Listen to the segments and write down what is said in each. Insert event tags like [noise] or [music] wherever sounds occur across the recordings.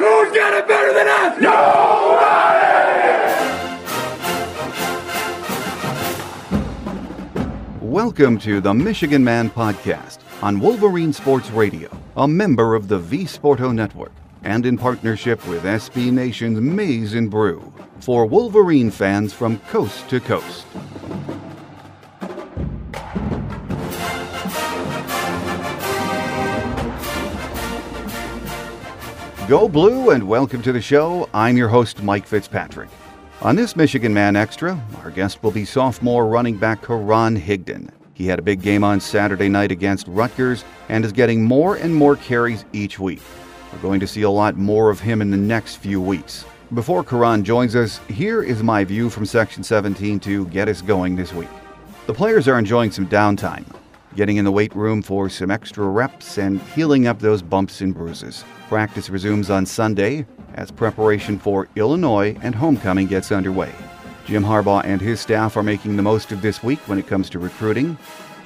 Who's got it better than us? Welcome to the Michigan Man Podcast on Wolverine Sports Radio, a member of the V Sporto Network, and in partnership with SB Nation's Maize and Brew for Wolverine fans from coast to coast. Go Blue and welcome to the show. I'm your host, Mike Fitzpatrick. On this Michigan Man Extra, our guest will be sophomore running back Karan Higdon. He had a big game on Saturday night against Rutgers and is getting more and more carries each week. We're going to see a lot more of him in the next few weeks. Before Karan joins us, here is my view from Section 17 to get us going this week. The players are enjoying some downtime, getting in the weight room for some extra reps and healing up those bumps and bruises. Practice resumes on Sunday as preparation for Illinois and homecoming gets underway. Jim Harbaugh and his staff are making the most of this week when it comes to recruiting.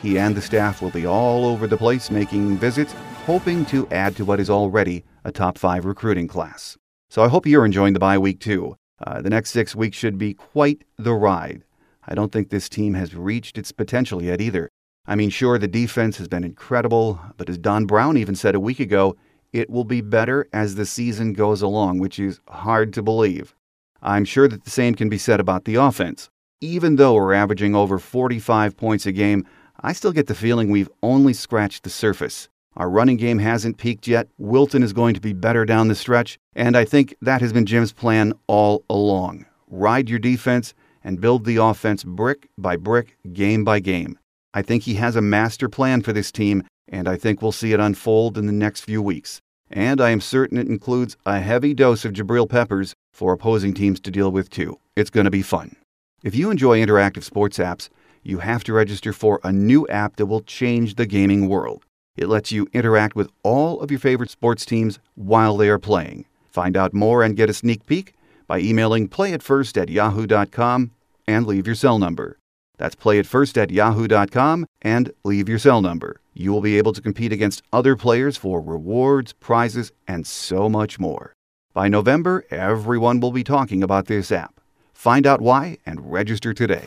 He and the staff will be all over the place making visits, hoping to add to what is already a top five recruiting class. So I hope you're enjoying the bye week too. Uh, the next six weeks should be quite the ride. I don't think this team has reached its potential yet either. I mean, sure, the defense has been incredible, but as Don Brown even said a week ago, it will be better as the season goes along, which is hard to believe. I'm sure that the same can be said about the offense. Even though we're averaging over 45 points a game, I still get the feeling we've only scratched the surface. Our running game hasn't peaked yet. Wilton is going to be better down the stretch, and I think that has been Jim's plan all along. Ride your defense and build the offense brick by brick, game by game. I think he has a master plan for this team, and I think we'll see it unfold in the next few weeks and I am certain it includes a heavy dose of Jabril Peppers for opposing teams to deal with too. It's going to be fun. If you enjoy interactive sports apps, you have to register for a new app that will change the gaming world. It lets you interact with all of your favorite sports teams while they are playing. Find out more and get a sneak peek by emailing playitfirst at yahoo.com and leave your cell number. That's playitfirst at yahoo.com and leave your cell number. You will be able to compete against other players for rewards, prizes, and so much more. By November, everyone will be talking about this app. Find out why and register today.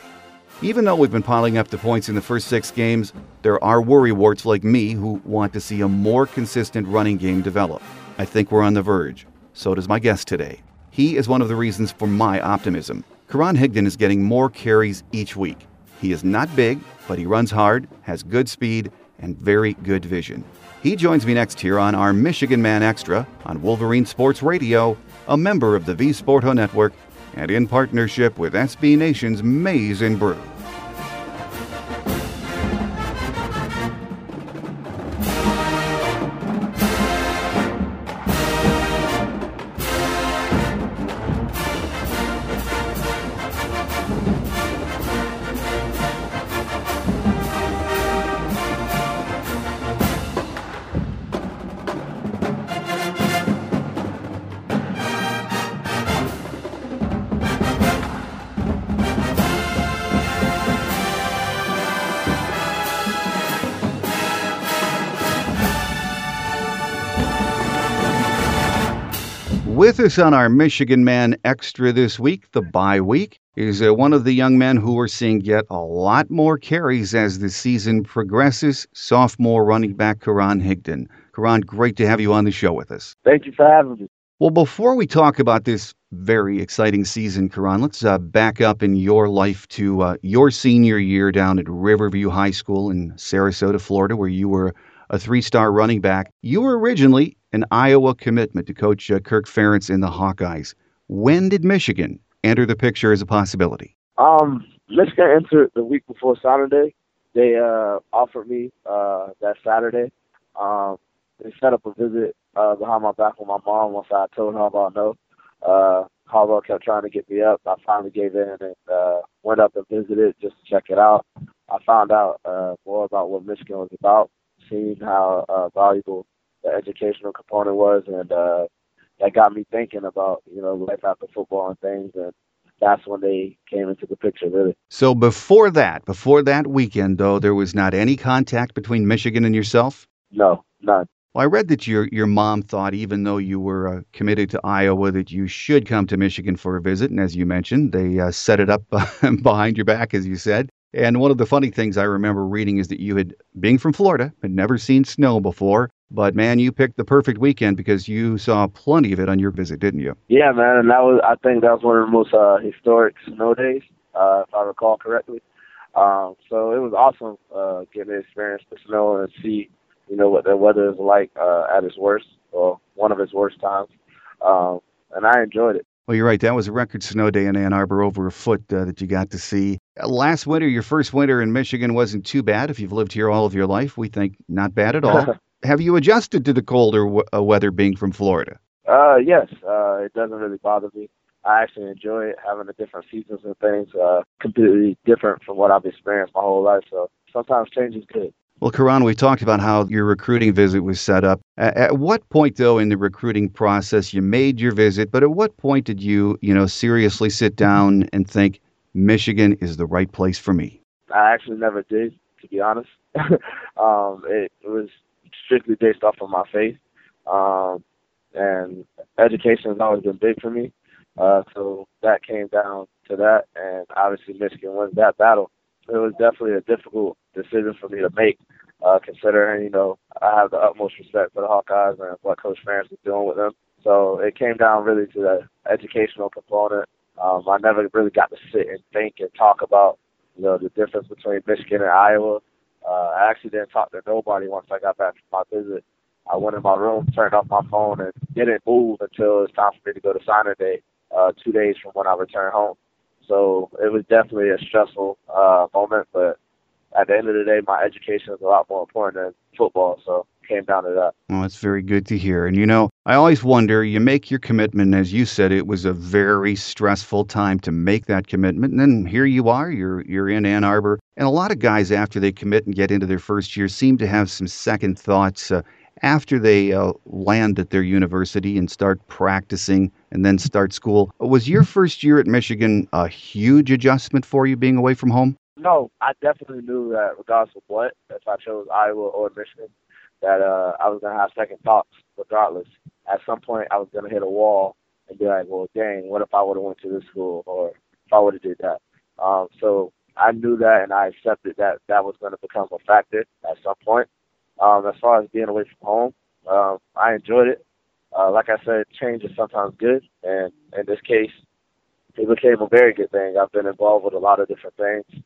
Even though we've been piling up the points in the first six games, there are worrywarts like me who want to see a more consistent running game develop. I think we're on the verge. So does my guest today. He is one of the reasons for my optimism. Karan Higdon is getting more carries each week. He is not big, but he runs hard, has good speed, and very good vision. He joins me next here on our Michigan Man Extra on Wolverine Sports Radio, a member of the V Sporto Network, and in partnership with SB Nation's Maize and Brew. With us on our Michigan Man Extra this week, the bye week, is uh, one of the young men who we're seeing get a lot more carries as the season progresses, sophomore running back Karan Higdon. Karan, great to have you on the show with us. Thank you for having me. Well, before we talk about this very exciting season, Karan, let's uh, back up in your life to uh, your senior year down at Riverview High School in Sarasota, Florida, where you were a three star running back. You were originally an Iowa commitment to coach uh, Kirk Ferentz in the Hawkeyes. When did Michigan enter the picture as a possibility? Um, Michigan entered the week before Saturday. They uh, offered me uh, that Saturday. Um, they set up a visit uh, behind my back with my mom once I told her about no. Uh, Harbaugh kept trying to get me up. I finally gave in and uh, went up and visited just to check it out. I found out uh, more about what Michigan was about, seeing how uh, valuable the educational component was, and uh, that got me thinking about you know life after football and things, and that's when they came into the picture, really. So before that, before that weekend, though, there was not any contact between Michigan and yourself. No, none. Well, I read that your your mom thought, even though you were uh, committed to Iowa, that you should come to Michigan for a visit. And as you mentioned, they uh, set it up [laughs] behind your back, as you said. And one of the funny things I remember reading is that you had, being from Florida, had never seen snow before. But man, you picked the perfect weekend because you saw plenty of it on your visit, didn't you? Yeah, man, and that was I think that was one of the most uh, historic snow days, uh, if I recall correctly. Um, so it was awesome uh, getting to experience the snow and see, you know, what the weather is like uh, at its worst or one of its worst times. Um, and I enjoyed it. Well, you're right. That was a record snow day in Ann Arbor, over a foot uh, that you got to see. Last winter, your first winter in Michigan wasn't too bad. If you've lived here all of your life, we think not bad at all. [laughs] Have you adjusted to the colder w- uh, weather being from Florida? Uh, yes, uh, it doesn't really bother me. I actually enjoy it, having the different seasons and things, uh, completely different from what I've experienced my whole life. So sometimes change is good. Well, Karan, we talked about how your recruiting visit was set up. At what point, though, in the recruiting process, you made your visit, but at what point did you, you know, seriously sit down and think Michigan is the right place for me? I actually never did, to be honest. [laughs] um, it, it was strictly based off of my faith, um, and education has always been big for me. Uh, so that came down to that, and obviously Michigan wins that battle. It was definitely a difficult decision for me to make, uh, considering, you know, I have the utmost respect for the Hawkeyes and what Coach Ferentz is doing with them. So it came down really to the educational component. Um, I never really got to sit and think and talk about, you know, the difference between Michigan and Iowa. Uh, I actually didn't talk to nobody once I got back from my visit. I went in my room, turned off my phone, and didn't move until it was time for me to go to signing day, uh, two days from when I returned home. So it was definitely a stressful uh, moment, but at the end of the day, my education is a lot more important than football. So came down to that. Well, that's very good to hear. And you know, I always wonder you make your commitment, as you said, it was a very stressful time to make that commitment. And then here you are, you're, you're in Ann Arbor. And a lot of guys, after they commit and get into their first year, seem to have some second thoughts. Uh, after they uh, land at their university and start practicing and then start school. Was your first year at Michigan a huge adjustment for you being away from home? No, I definitely knew that regardless of what, if I chose Iowa or Michigan, that uh, I was gonna have second thoughts regardless. At some point, I was gonna hit a wall and be like, "Well, dang, what if I would have went to this school, or if I would have did that?" Um, so I knew that, and I accepted that that was going to become a factor at some point. Um, as far as being away from home, um, I enjoyed it. Uh, like I said, change is sometimes good, and in this case, it became a very good thing. I've been involved with a lot of different things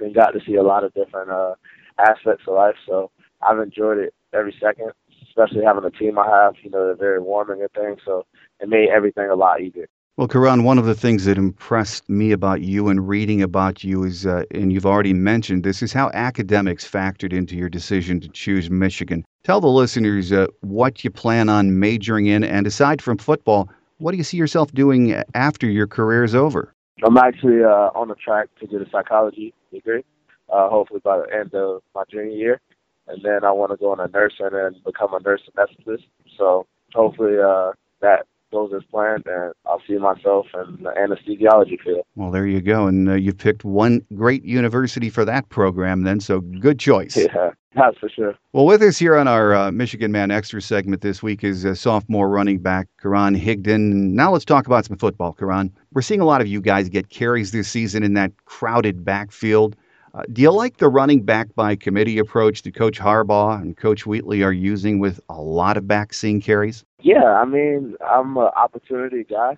and got to see a lot of different uh, aspects of life. So I've enjoyed it every second, especially having the team I have. You know, they're very warming and good things, so it made everything a lot easier. Well, Karan, one of the things that impressed me about you and reading about you is, uh, and you've already mentioned this, is how academics factored into your decision to choose Michigan. Tell the listeners uh, what you plan on majoring in, and aside from football, what do you see yourself doing after your career is over? I'm actually uh, on the track to get a psychology degree, uh, hopefully by the end of my junior year. And then I want to go on a nursing and become a nurse anesthetist. So hopefully uh, that goes as planned, and I'll see myself in the anesthesiology field. Well, there you go. And uh, you picked one great university for that program then, so good choice. Yeah. That's for sure. Well, with us here on our uh, Michigan Man Extra segment this week is uh, sophomore running back Karan Higdon. Now let's talk about some football, Karan. We're seeing a lot of you guys get carries this season in that crowded backfield. Uh, do you like the running back by committee approach that Coach Harbaugh and Coach Wheatley are using with a lot of back seeing carries? Yeah, I mean, I'm an opportunity guy.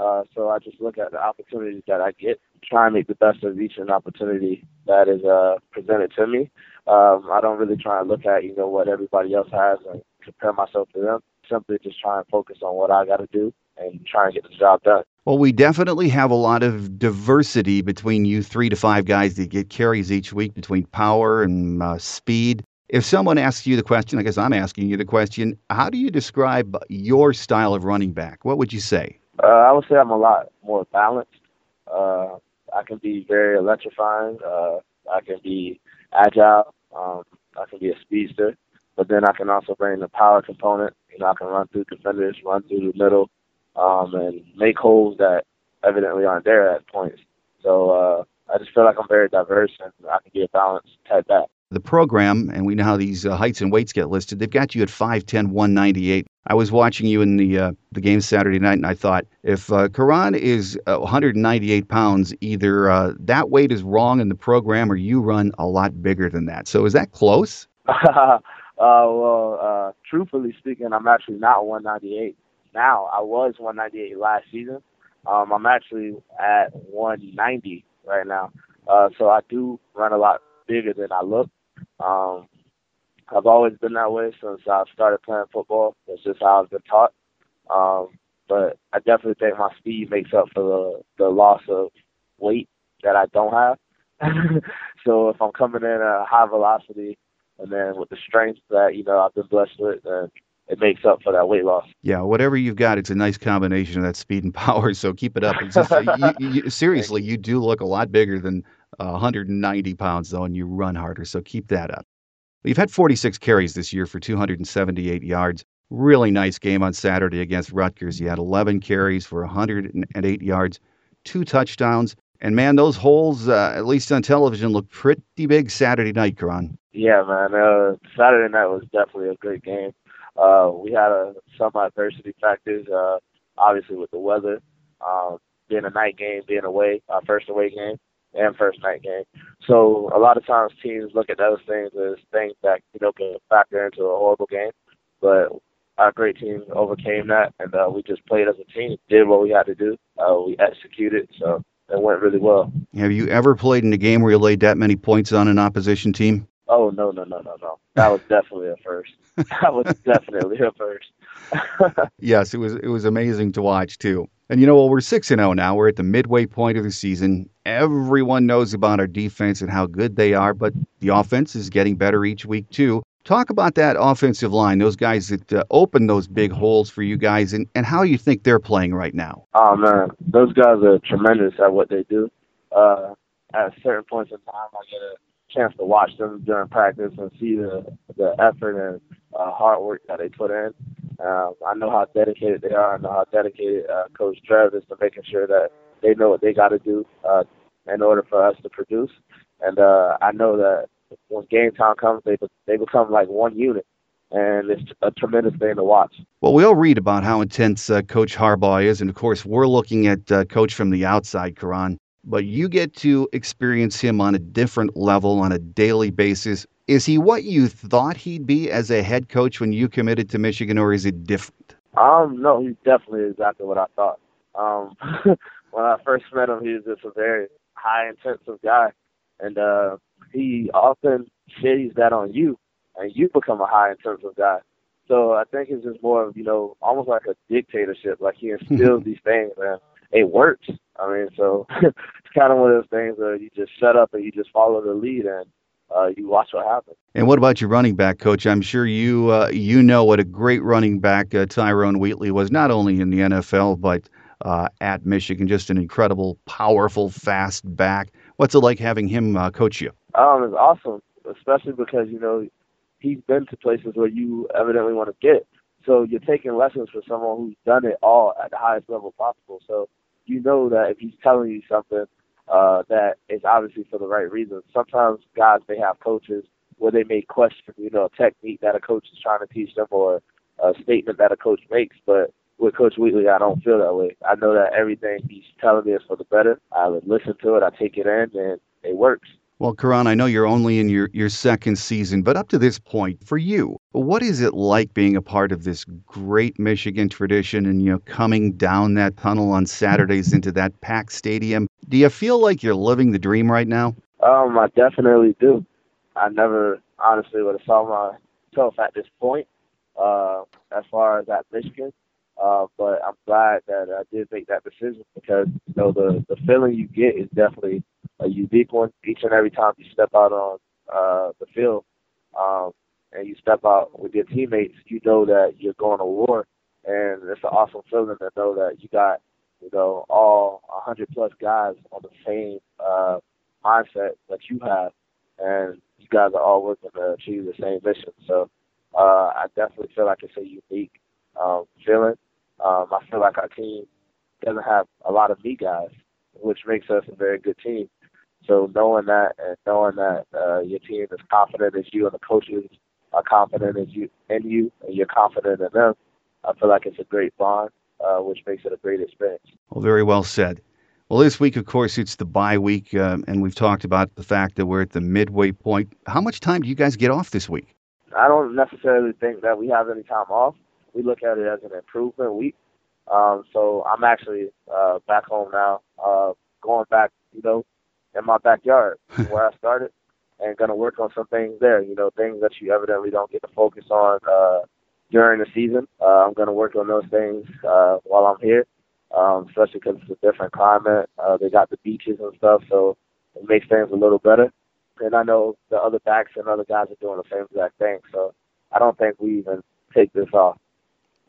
Uh, so I just look at the opportunities that I get, try and make the best of each and opportunity that is uh, presented to me. Um, I don't really try and look at you know what everybody else has and compare myself to them. Simply just try and focus on what I got to do and try and get the job done. Well, we definitely have a lot of diversity between you three to five guys that get carries each week between power and uh, speed. If someone asks you the question, I guess I'm asking you the question, how do you describe your style of running back? What would you say? Uh, I would say I'm a lot more balanced. Uh, I can be very electrifying. Uh, I can be agile. Um, I can be a speedster, but then I can also bring the power component. You know, I can run through defenders, run through the middle, um, and make holes that evidently aren't there at points. So uh, I just feel like I'm very diverse and I can be a balanced type back the program, and we know how these uh, heights and weights get listed. They've got you at 5'10", 198. I was watching you in the uh, the game Saturday night, and I thought if uh, Karan is 198 pounds, either uh, that weight is wrong in the program, or you run a lot bigger than that. So is that close? [laughs] uh, well, uh, truthfully speaking, I'm actually not 198 now. I was 198 last season. Um, I'm actually at 190 right now. Uh, so I do run a lot bigger than I look. Um, I've always been that way since I started playing football. That's just how I've been taught. Um, but I definitely think my speed makes up for the the loss of weight that I don't have. [laughs] so if I'm coming in at a high velocity and then with the strength that you know I've been blessed with, then it makes up for that weight loss. Yeah, whatever you've got, it's a nice combination of that speed and [laughs] power. So keep it up. Just, you, you, seriously, you do look a lot bigger than uh, 190 pounds though, and you run harder. So keep that up. You've had 46 carries this year for 278 yards. Really nice game on Saturday against Rutgers. You had 11 carries for 108 yards, two touchdowns. And man, those holes, uh, at least on television, look pretty big Saturday night, Karan. Yeah, man. Uh, Saturday night was definitely a great game. Uh, we had a, some adversity factors, uh, obviously with the weather, um, being a night game, being away, our first away game and first night game. So a lot of times teams look at those things as things that you know can factor into a horrible game, but our great team overcame that, and uh, we just played as a team, did what we had to do, uh, we executed, so it went really well. Have you ever played in a game where you laid that many points on an opposition team? Oh no no no no no! That was definitely a first. [laughs] that was definitely a first. [laughs] yes, it was it was amazing to watch too. And you know, well, we're six and zero oh now. We're at the midway point of the season. Everyone knows about our defense and how good they are, but the offense is getting better each week too. Talk about that offensive line, those guys that uh, open those big holes for you guys, and, and how you think they're playing right now. Oh man, those guys are tremendous at what they do. Uh, at certain points in time, I get a chance to watch them during practice and see the the effort and uh, hard work that they put in. Um, I know how dedicated they are. I know how dedicated uh, Coach Trev is to making sure that they know what they got to do uh, in order for us to produce. And uh, I know that when game time comes, they they become like one unit, and it's a tremendous thing to watch. Well, we all read about how intense uh, Coach Harbaugh is, and of course, we're looking at uh, Coach from the outside, Karan. But you get to experience him on a different level on a daily basis is he what you thought he'd be as a head coach when you committed to Michigan, or is it different? Um, no, he's definitely exactly what I thought. Um, [laughs] when I first met him, he was just a very high intensive guy, and uh, he often shades that on you, and you become a high intensive guy. So I think it's just more of you know almost like a dictatorship. Like he instills [laughs] these things, and it works. I mean, so [laughs] it's kind of one of those things where you just shut up and you just follow the lead, and uh, you watch what happens. And what about your running back coach? I'm sure you uh, you know what a great running back uh, Tyrone Wheatley was, not only in the NFL but uh, at Michigan. Just an incredible, powerful, fast back. What's it like having him uh, coach you? Um, it's awesome, especially because you know he's been to places where you evidently want to get. So you're taking lessons from someone who's done it all at the highest level possible. So you know that if he's telling you something uh, that is obviously for the right reasons. Sometimes guys they have coaches where they may question, you know, a technique that a coach is trying to teach them or a statement that a coach makes. But with Coach Wheatley, I don't feel that way. I know that everything he's telling me is for the better. I listen to it, I take it in, and it works. Well, Karan, I know you're only in your, your second season, but up to this point, for you, what is it like being a part of this great Michigan tradition and, you know, coming down that tunnel on Saturdays into that packed stadium? Do you feel like you're living the dream right now? Um, I definitely do. I never honestly would have saw myself at this point, uh, as far as at Michigan. Uh, but I'm glad that I did make that decision because you know the the feeling you get is definitely a unique one. Each and every time you step out on uh, the field um, and you step out with your teammates, you know that you're going to war, and it's an awesome feeling to know that you got you know all 100 plus guys on the same uh, mindset that you have, and you guys are all working to achieve the same mission. So uh, I definitely feel like it's a unique um, feeling. Um, I feel like our team doesn't have a lot of me guys, which makes us a very good team. So knowing that and knowing that uh, your team is confident as you and the coaches are confident as you in you and you're confident in them, I feel like it's a great bond, uh, which makes it a great experience. Well, very well said. Well, this week, of course, it's the bye week, uh, and we've talked about the fact that we're at the midway point. How much time do you guys get off this week? I don't necessarily think that we have any time off we look at it as an improvement week. Um, so I'm actually uh, back home now, uh, going back, you know, in my backyard [laughs] where I started, and going to work on some things there. You know, things that you evidently don't get to focus on uh, during the season. Uh, I'm going to work on those things uh, while I'm here, um, especially because it's a different climate. Uh, they got the beaches and stuff, so it makes things a little better. And I know the other backs and other guys are doing the same exact thing. So I don't think we even take this off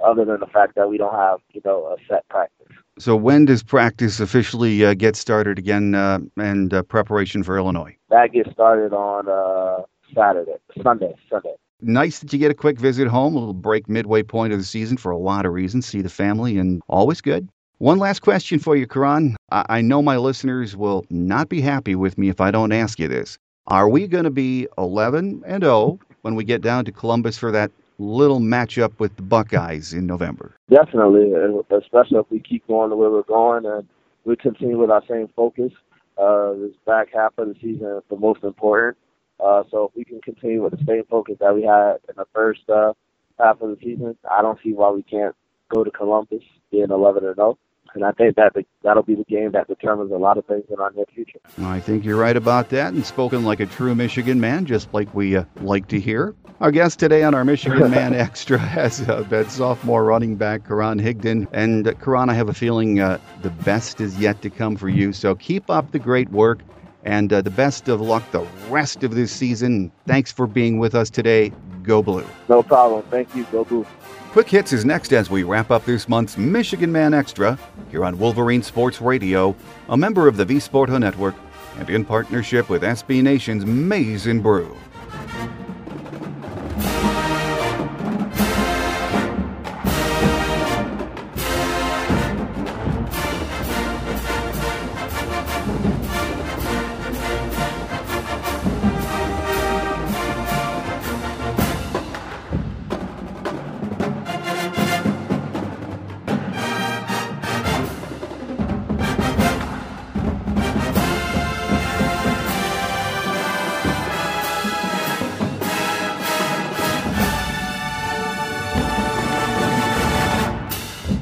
other than the fact that we don't have, you know, a set practice. So when does practice officially uh, get started again uh, and uh, preparation for Illinois? That gets started on uh, Saturday, Sunday, Sunday. Nice that you get a quick visit home, a little break midway point of the season for a lot of reasons. See the family and always good. One last question for you, Karan. I, I know my listeners will not be happy with me if I don't ask you this. Are we going to be 11 and 0 when we get down to Columbus for that little matchup with the Buckeyes in November. Definitely, especially if we keep going the way we're going and we continue with our same focus. Uh, this back half of the season is the most important. Uh, so if we can continue with the same focus that we had in the first uh, half of the season, I don't see why we can't go to Columbus being 11 or 0. And I think that that'll be the game that determines a lot of things in our near future. I think you're right about that, and spoken like a true Michigan man, just like we uh, like to hear. Our guest today on our Michigan [laughs] Man Extra has uh, been sophomore running back Karan Higdon. And uh, Karan, I have a feeling uh, the best is yet to come for you. So keep up the great work and uh, the best of luck the rest of this season. Thanks for being with us today. Go Blue. No problem. Thank you. Go Blue. Quick Hits is next as we wrap up this month's Michigan Man Extra here on Wolverine Sports Radio, a member of the V Sporto Network, and in partnership with SB Nation's Maize and Brew.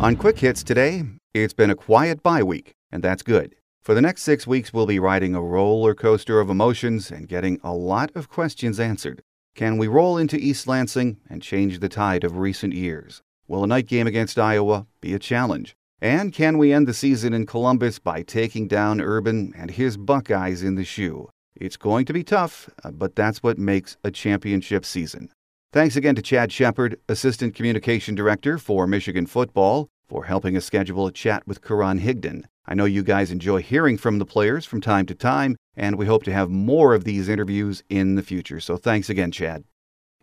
On Quick Hits today, it's been a quiet bye week, and that's good. For the next six weeks, we'll be riding a roller coaster of emotions and getting a lot of questions answered. Can we roll into East Lansing and change the tide of recent years? Will a night game against Iowa be a challenge? And can we end the season in Columbus by taking down Urban and his Buckeyes in the shoe? It's going to be tough, uh, but that's what makes a championship season. Thanks again to Chad Shepard, Assistant Communication Director for Michigan Football, for helping us schedule a chat with Karan Higdon. I know you guys enjoy hearing from the players from time to time, and we hope to have more of these interviews in the future. So thanks again, Chad.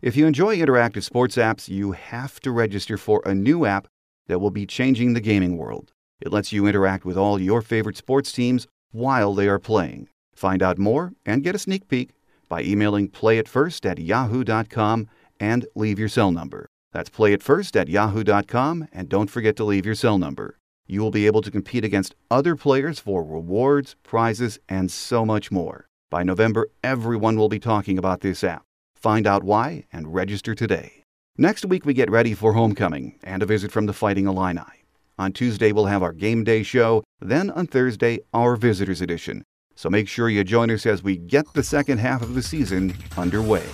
If you enjoy interactive sports apps, you have to register for a new app that will be changing the gaming world. It lets you interact with all your favorite sports teams while they are playing. Find out more and get a sneak peek by emailing playitfirst at yahoo.com and leave your cell number. That's playitfirst at yahoo.com and don't forget to leave your cell number. You will be able to compete against other players for rewards, prizes, and so much more. By November, everyone will be talking about this app. Find out why and register today. Next week, we get ready for homecoming and a visit from the Fighting Illini. On Tuesday, we'll have our game day show. Then on Thursday, our visitors edition. So make sure you join us as we get the second half of the season underway.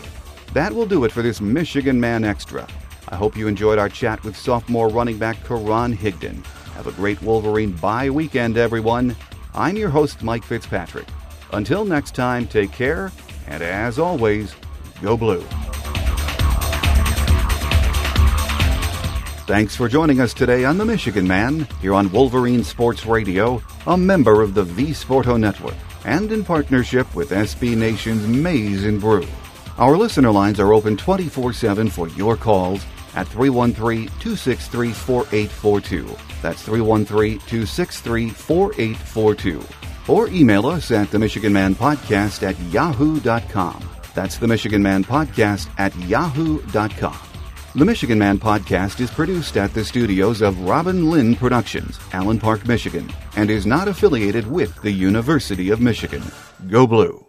That will do it for this Michigan Man Extra. I hope you enjoyed our chat with sophomore running back Karan Higdon. Have a great Wolverine bye weekend, everyone. I'm your host, Mike Fitzpatrick. Until next time, take care, and as always, go blue. Thanks for joining us today on The Michigan Man, here on Wolverine Sports Radio, a member of the V Sporto Network, and in partnership with SB Nation's Maize and Brew. Our listener lines are open 24 7 for your calls at 313 263 4842. That's 313 263 4842. Or email us at the Michigan Man Podcast at yahoo.com. That's the Michigan Man Podcast at yahoo.com. The Michigan Man podcast is produced at the studios of Robin Lynn Productions, Allen Park, Michigan, and is not affiliated with the University of Michigan. Go Blue!